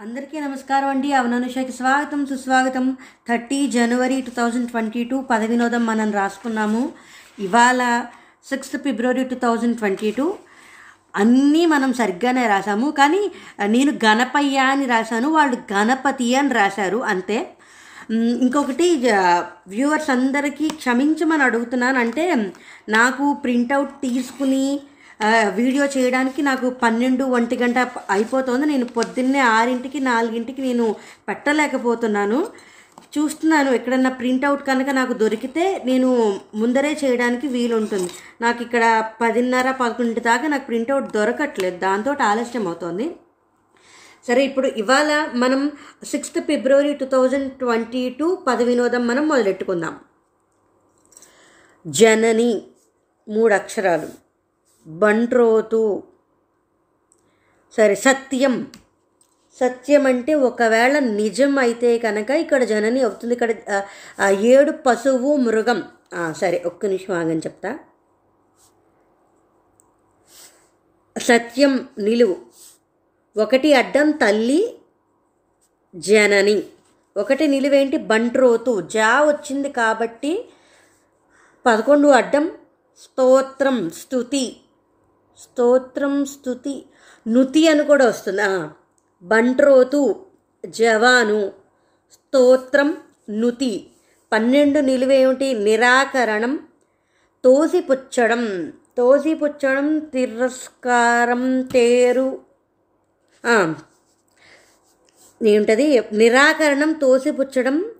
అందరికీ నమస్కారం అండి. అవనానుషకి స్వాగతం సుస్వాగతం. Thirty January two thousand twenty two పద వినోదం మనం రాసుకున్నాము. ఇవాళ sixth February two thousand twenty two. అన్నీ మనం సరిగ్గానే రాసాము. కానీ నేను గణపయ్య అని రాశాను. వాళ్ళు గణపతి అని రాశారు. అంతే. ఇంకొకటి వ్యూవర్స్ అందరికీ క్షమించమని అడుగుతున్నాను. అంటే నాకు ప్రింటౌట్ తీసుకుని వీడియో చేయడానికి నాకు పన్నెండు ఒంటి గంట అయిపోతుంది. నేను పొద్దున్నే ఆరింటికి నాలుగింటికి నేను పెట్టలేకపోతున్నాను. చూస్తున్నాను ఎక్కడన్నా ప్రింట్అవుట్ కనుక నాకు దొరికితే నేను ముందరే చేయడానికి వీలుంటుంది. నాకు ఇక్కడ పదిన్నర పదకొండు దాకా నాకు ప్రింటౌట్ దొరకట్లేదు. దాంతో ఆలస్యం అవుతుంది. సరే ఇప్పుడు ఇవాళ మనం sixth February two thousand twenty two పద వినోదం మనం మొదలెట్టుకుందాం. జనని మూడు అక్షరాలు. బంట్రోతు సరే సత్యం. సత్యం అంటే ఒకవేళ నిజం అయితే కనుక ఇక్కడ జనని అవుతుంది. ఇక్కడ ఏడు పశువు మృగం. సరే ఒక్క నిమిషం ఆగని చెప్తా. సత్యం నిలువు. ఒకటి అడ్డం తల్లి జనని. ఒకటి నిలువేంటి? బంట్రోతు జా వచ్చింది కాబట్టి పదకొండు అడ్డం స్తోత్రం స్తుతి. స్తోత్రం స్తుతి నుతి అని కూడా వస్తుంది. బంట్రోతు జవాను స్తోత్రం నుతి. పన్నెండు నిలువేమిటి? నిరాకరణం తోసిపుచ్చడం. తోసిపుచ్చడం తిరస్కారం తేరు. ఏంటది నిరాకరణం తోసిపుచ్చడం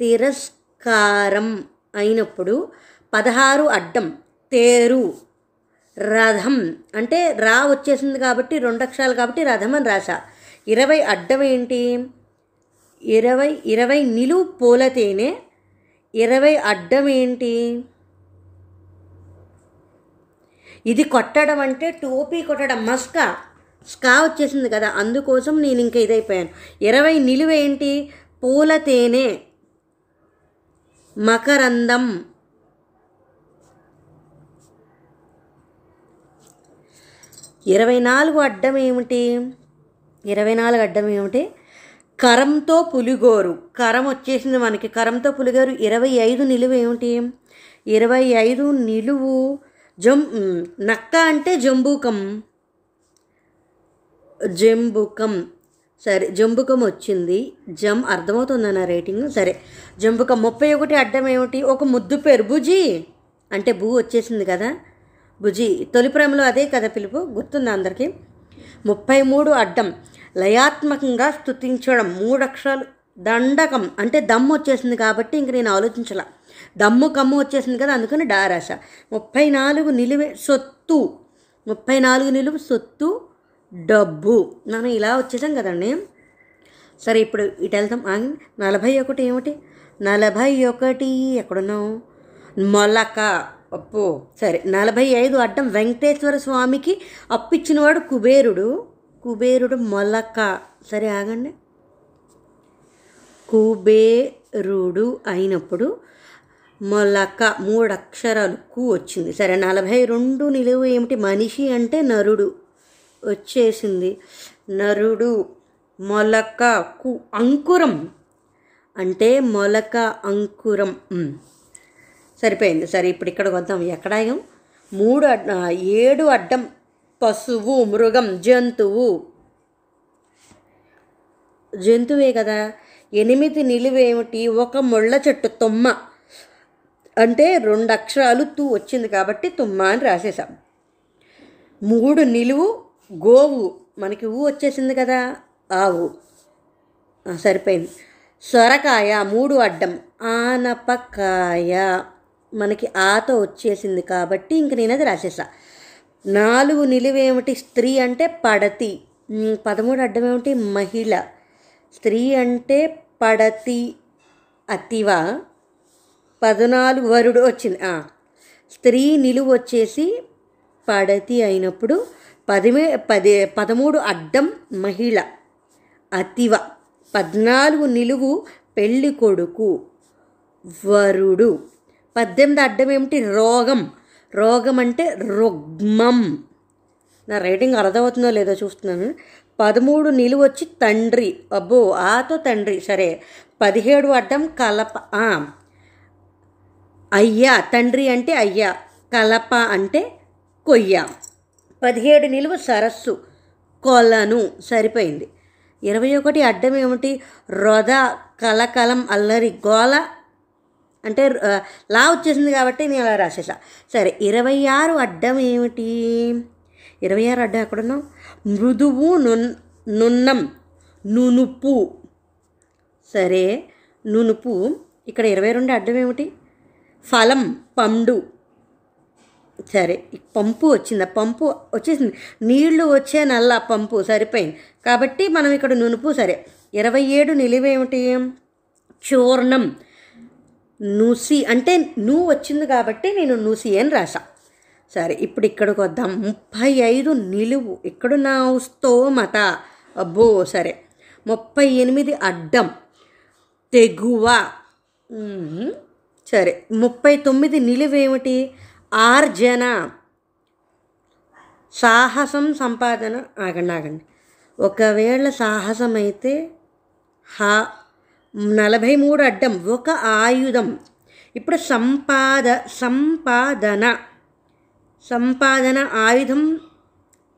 తిరస్కారం అయినప్పుడు పదహారు అడ్డం తేరు. రథం అంటే రా వచ్చేసింది కాబట్టి రెండు అక్షరాలు కాబట్టి రథం అని రాశా. ఇరవై అడ్డం ఏంటి? ఇరవై ఇరవై నిలువు పూలతేనే ఇరవై అడ్డం ఏంటి? ఇది కొట్టడం అంటే టోపీ కొట్టడం మస్కా. స్కా వచ్చేసింది కదా అందుకోసం నేను ఇంకా ఇదైపోయాను. ఇరవై నిలువేంటి? పూల తేనె మకరందం. ఇరవై నాలుగు అడ్డం ఏమిటి? ఇరవై నాలుగు అడ్డం ఏమిటి? కరంతో పులిగోరు. కరం వచ్చేసింది మనకి. కరంతో పులిగోరు ఇరవై ఐదు నిలువు ఏమిటి? ఇరవై ఐదు నిలువు జం నక్క అంటే జంబూకం. జంబుకం. సరే జంబుకం వచ్చింది. జం అర్థమవుతుందా నా రేటింగ్? సరే. జంబుకం ముప్పై ఒకటి అడ్డం ఏమిటి? ఒక ముద్దు పేరు. అంటే బూ వచ్చేసింది కదా. భుజి తొలి ప్రేమలో అదే కథ పిలుపు. గుర్తుందా అందరికీ? ముప్పై మూడు అడ్డం. లయాత్మకంగా స్తుతించడం మూడు అక్షరాలు దండకం అంటే దమ్ము వచ్చేసింది కాబట్టి ఇంక నేను ఆలోచించాల. దమ్ము కమ్ము వచ్చేసింది కదా అందుకని డారాశ ముప్పై నాలుగు నిలువే సొత్తు. ముప్పై నాలుగు నిలువు సొత్తు డబ్బు. మనం ఇలా వచ్చేసాం కదండి. సరే ఇప్పుడు ఇటు వెళ్తాం ఆగి నలభై ఒకటి ఏమిటి? నలభై ఒకటి ఎక్కడున్నావు? మొలక. అప్పు సరే నలభై ఐదు అడ్డం వెంకటేశ్వర స్వామికి అప్పిచ్చినవాడు కుబేరుడు. కుబేరుడు మొలక. సరే ఆగండి. కుబేరుడు అయినప్పుడు మొలక మూడు అక్షరాలు కు వచ్చింది. సరే నలభై రెండు నిలువు ఏమిటి? మనిషి అంటే నరుడు. వచ్చేసింది. నరుడు మొలక కు అంకురం. అంటే మొలక అంకురం. సరిపోయింది. సరే ఇప్పుడు ఇక్కడికి వద్దాం. ఎక్కడ మూడు ఏడు అడ్డం పశువు మృగం జంతువు. జంతువే కదా. ఎనిమిది నిలువేమిటి? ఒక ముళ్ళ చెట్టు తుమ్మ. అంటే రెండు అక్షరాలు తూ వచ్చింది కాబట్టి తుమ్మ అని రాసేసాం మూడు నిలువు గోవు. మనకి ఊ వచ్చేసింది కదా ఆవు సరిపోయింది. సొరకాయ మూడు అడ్డం. ఆనపకాయ. మనకి ఆతో వచ్చేసింది కాబట్టి ఇంక నేను అది రాసేసా. నాలుగు నిలువేమిటి స్త్రీ అంటే పడతి. పదమూడు అడ్డం ఏమిటి మహిళ. స్త్రీ అంటే పడతి అతివ. పద్నాలుగు వరుడు వచ్చింది. స్త్రీ నిలువు వచ్చేసి పడతి అయినప్పుడు పదిమే పది పదమూడు అడ్డం మహిళ అతివ. పద్నాలుగు నిలువు పెళ్ళి కొడుకు వరుడు. పద్దెనిమిది అడ్డం ఏమిటి? రోగం. రోగం అంటే రుగ్మం. నా రైటింగ్ అర్థమవుతుందో లేదో చూస్తున్నాను. పదమూడు నిలువ వచ్చి తండ్రి. అబ్బో ఆతో తండ్రి. సరే పదిహేడు అడ్డం కలప అయ్యా తండ్రి అంటే అయ్యా. కలప అంటే కొయ్య. పదిహేడు నిలువ సరస్సు. కొలను. సరిపోయింది. ఇరవై ఒకటి అడ్డం ఏమిటి? రొద కలకలం అల్లరి గోల అంటే లా వచ్చేసింది కాబట్టి నేను అలా రాసేసా. సరే ఇరవై ఆరు అడ్డం ఏమిటి? ఇరవై ఆరు అడ్డం ఎక్కడున్నాం మృదువు నున్ నున్నం నునుపు. సరే నునుపు. ఇక్కడ ఇరవై రెండు అడ్డం ఏమిటి? ఫలం పండు. సరే పంపు వచ్చింది? పంపు వచ్చేసింది. నీళ్ళు వచ్చే నల్ల పంపు సరిపోయింది. కాబట్టి మనం ఇక్కడ నునుపు సరే. ఇరవై ఏడు నిలువేమిటి? చూర్ణం. నూసి అంటే నువ్వు వచ్చింది కాబట్టి నేను నూసి అని రాసా సరే ఇప్పుడు ఇక్కడికి వద్దాం. ముప్పై ఐదు నిలువు. ఇక్కడ నా స్తోమత. అబ్బో సరే. ముప్పై ఎనిమిది అడ్డం. తెగువ. సరే. ముప్పై తొమ్మిది నిలువేమిటి ఆర్జన. సాహసం సంపాదన. ఆగండి ఆగండి. ఒకవేళ సాహసం అయితే హా నలభై మూడు అడ్డం ఒక ఆయుధం. ఇప్పుడు సంపాద సంపాదన. సంపాదన ఆయుధం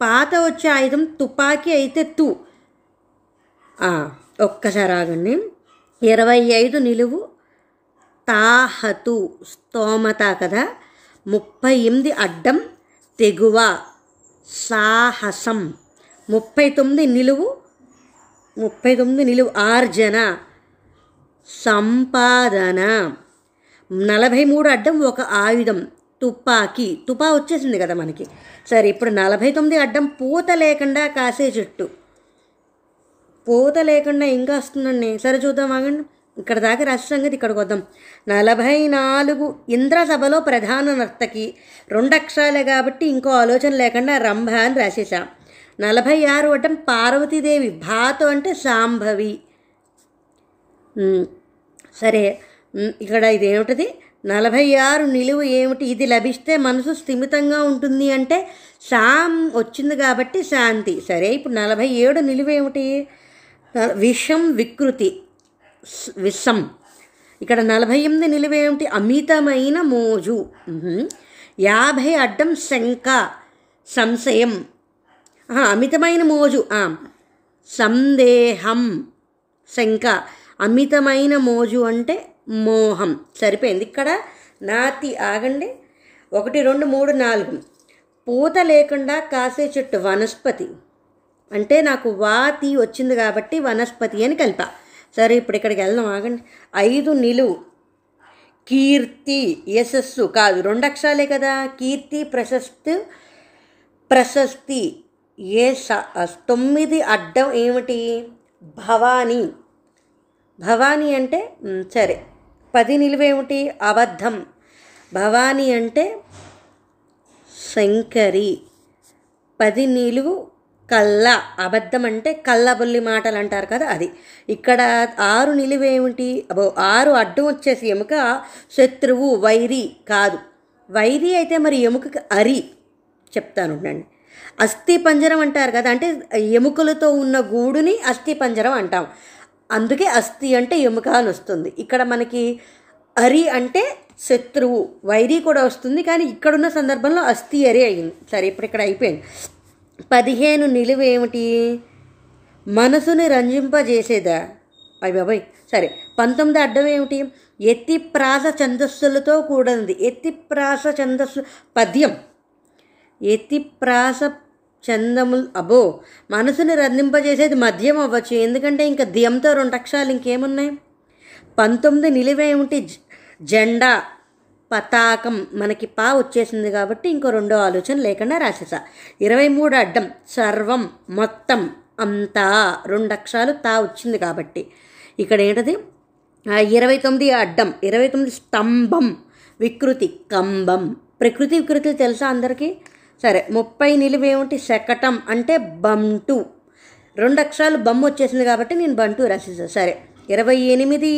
పాత వచ్చే ఆయుధం తుపాకీ అయితే తు. ఒక్కసారి ఆగండి. ఇరవై ఐదు నిలువు. తాహతు స్తోమత కదా. ముప్పై ఎనిమిది అడ్డం తెగువ. సాహసం. ముప్పై తొమ్మిది నిలువు. ముప్పై తొమ్మిది నిలువు ఆర్జన. సంపాదన. నలభై మూడు అడ్డం ఒక ఆయుధం తుపాకీ. తుపా వచ్చేసింది కదా మనకి. సరే ఇప్పుడు నలభై తొమ్మిది అడ్డం పూత లేకుండా కాసే చెట్టు. పూత లేకుండా ఇంకా వస్తుందండి సరే చూద్దాం ఆగండి. ఇక్కడ దాకా రాష్ట్ర సంగతి ఇక్కడికి వద్దాం. నలభై నాలుగు ఇంద్రసభలో ప్రధాన నర్తకి రెండు అక్షరాలే కాబట్టి ఇంకో ఆలోచన లేకుండా రంభ అని రాసేసా నలభై ఆరు అడ్డం పార్వతీదేవి భాతో అంటే సాంభవి. సరే. ఇక్కడ ఇది ఏమిటది? నలభై ఆరు నిలువు ఏమిటి? ఇది లభిస్తే మనసు స్థిమితంగా ఉంటుంది అంటే శాం వచ్చింది కాబట్టి శాంతి. సరే ఇప్పుడు నలభై ఏడు నిలువు ఏమిటి? విషం వికృతి. విషం. ఇక్కడ నలభై ఎనిమిది నిలువ ఏమిటి? అమితమైన మోజు. యాభై అడ్డం శంక సంశయం. అమితమైన మోజు. సందేహం. శంక. అమితమైన మోజు అంటే మోహం. సరిపోయింది. ఇక్కడ నాతి ఆగండి. ఒకటి రెండు మూడు నాలుగు. పూత లేకుండా కాసే చెట్టు వనస్పతి. అంటే నాకు వాతి వచ్చింది కాబట్టి వనస్పతి అని కలిపా. సరే ఇప్పుడు ఇక్కడికి వెళ్దాం. ఆగండి. ఐదు నిలువు. కీర్తి యశస్సు. కాదు రెండు అక్షరాలే కదా. కీర్తి ప్రశస్తి ప్రశస్తి. ఏ తొమ్మిది అడ్డం ఏమిటి? భవానీ. భవానీ అంటే సరే. పది నిలువేమిటి? అబద్ధం. భవానీ అంటే శంకరి. పది నిలువు కళ్ళ. అబద్ధం అంటే కళ్ళబొల్లి మాటలు అంటారు కదా అది. ఇక్కడ ఆరు నిలువేమిటి? అబో ఆరు అడ్డం వచ్చేసి ఎముక శత్రువు వైరి కాదు. వైరి అయితే మరి ఎముకకి అరి చెప్తాను ఉండండి. అస్థి పంజరం అంటారు కదా అంటే ఎముకలతో ఉన్న గూడుని అస్థి పంజరం అంటాం. అందుకే అస్థి అంటే ఎముక అని వస్తుంది. ఇక్కడ మనకి అరి అంటే శత్రువు వైరి కూడా వస్తుంది. కానీ ఇక్కడున్న సందర్భంలో అస్థి అరి అయింది. సరే ఇప్పుడు ఇక్కడ అయిపోయింది. పదిహేను నిలువ ఏమిటి? మనసుని రంజింపజేసేదా? అయ్య బాబాయ్! సరే పంతొమ్మిది అడ్డం ఏమిటి? ఎత్తి ప్రాస ఛందస్సులతో కూడినది. ఎత్తి ప్రాస ఛందస్సు పద్యం. ఎత్తి ప్రాస చందములు అబో మనసుని రందింపజేసేది మద్యం అవ్వచ్చు. ఎందుకంటే ఇంకా దియంతో రెండు అక్షరాలు ఇంకేమున్నాయి? పంతొమ్మిది నిలువేమిటి జెండా పతాకం మనకి పా వచ్చేసింది కాబట్టి ఇంకో రెండో ఆలోచన లేకుండా రాసేసా. ఇరవై మూడు అడ్డం సర్వం మొత్తం అంతా రెండు అక్షరాలు తా వచ్చింది కాబట్టి. ఇక్కడ ఏంటది? ఆ, ఇరవై తొమ్మిది అడ్డం ఇరవై తొమ్మిది స్తంభం వికృతి కంబం. ప్రకృతి వికృతి తెలుసా అందరికీ? సరే ముప్పై నిలువేమిటి శకటం అంటే బంటు. రెండు అక్షరాలు బొమ్మ వచ్చేసింది కాబట్టి నేను బంటు రాసేసా. సరే ఇరవై ఎనిమిది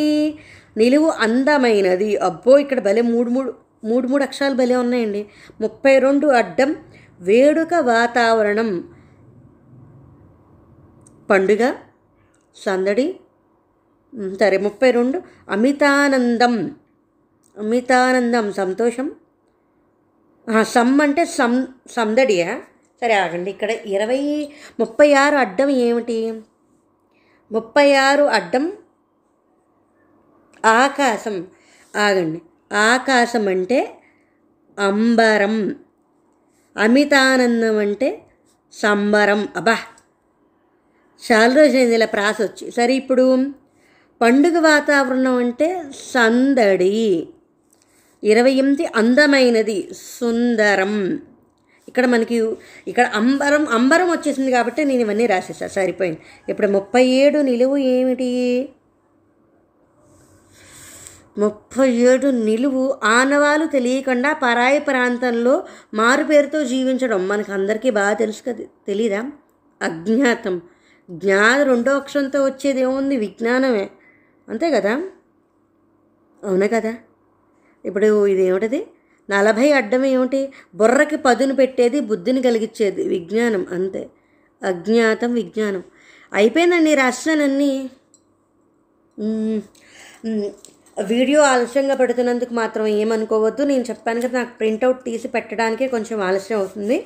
నిలువు అందమైనది. అబ్బో ఇక్కడ భలే మూడు మూడు మూడు మూడు అక్షరాలు భలే ఉన్నాయండి. ముప్పై రెండు అడ్డం వేడుక వాతావరణం. పండుగ సందడి. సరే ముప్పై రెండు అమితానందం. అమితానందం సంతోషం. సమ్ అంటే సం సందడియా? సరే ఆగండి. ఇక్కడ ఇరవై ముప్పై ఆరు అడ్డం ఏమిటి? ముప్పై ఆరు అడ్డం ఆకాశం. ఆగండి. ఆకాశం అంటే అంబరం. అమితానందం అంటే సంబరం. అబ్బా! చాలా రోజులైంది ఇలా ప్రాస వచ్చి సరే ఇప్పుడు పండుగ వాతావరణం అంటే సందడి. ఇరవై ఎనిమిది అందమైనది సుందరం. ఇక్కడ మనకి ఇక్కడ అంబరం అంబరం వచ్చేసింది కాబట్టి నేను ఇవన్నీ రాసేసా సరిపోయింది. ఇప్పుడు ముప్పై ఏడు నిలువు ఏమిటి? ముప్పై ఏడు నిలువు ఆనవాలు తెలియకుండా పరాయి ప్రాంతంలో మారు పేరుతో జీవించడం మనకు అందరికీ బాగా తెలుసు కదా తెలీదా? అజ్ఞాతం. జ్ఞాన రెండో అక్షరంతో వచ్చేది ఏముంది? విజ్ఞానమే. అంతే కదా? అవునా కదా? ఇప్పుడు ఇది ఏమిటది? నలభై అడ్డం ఏమిటి? బుర్రకి పదును పెట్టేది బుద్ధిని కలిగించేది విజ్ఞానం అంతే. అజ్ఞాతం విజ్ఞానం. అయిపోయిందండి రాష్ట్రాలన్నీ? వీడియో ఆలస్యంగా పెడుతున్నందుకు మాత్రం ఏమనుకోవద్దు. నేను చెప్పాను కదా నాకు ప్రింట్అవుట్ తీసి పెట్టడానికే కొంచెం ఆలస్యం అవుతుంది.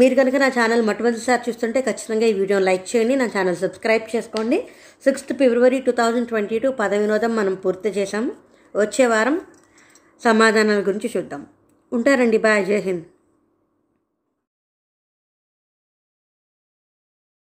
మీరు కనుక నా ఛానల్ మొట్టమొదటిసారి చూస్తుంటే ఖచ్చితంగా ఈ వీడియోని లైక్ చేయండి నా ఛానల్ సబ్స్క్రైబ్ చేసుకోండి. Sixth February two thousand twenty two పద వినోదం మనం పూర్తి చేశాము. వచ్చే వారం సమాధానాల గురించి చూద్దాం. ఉంటారండి. బాయ్. జై హింద్.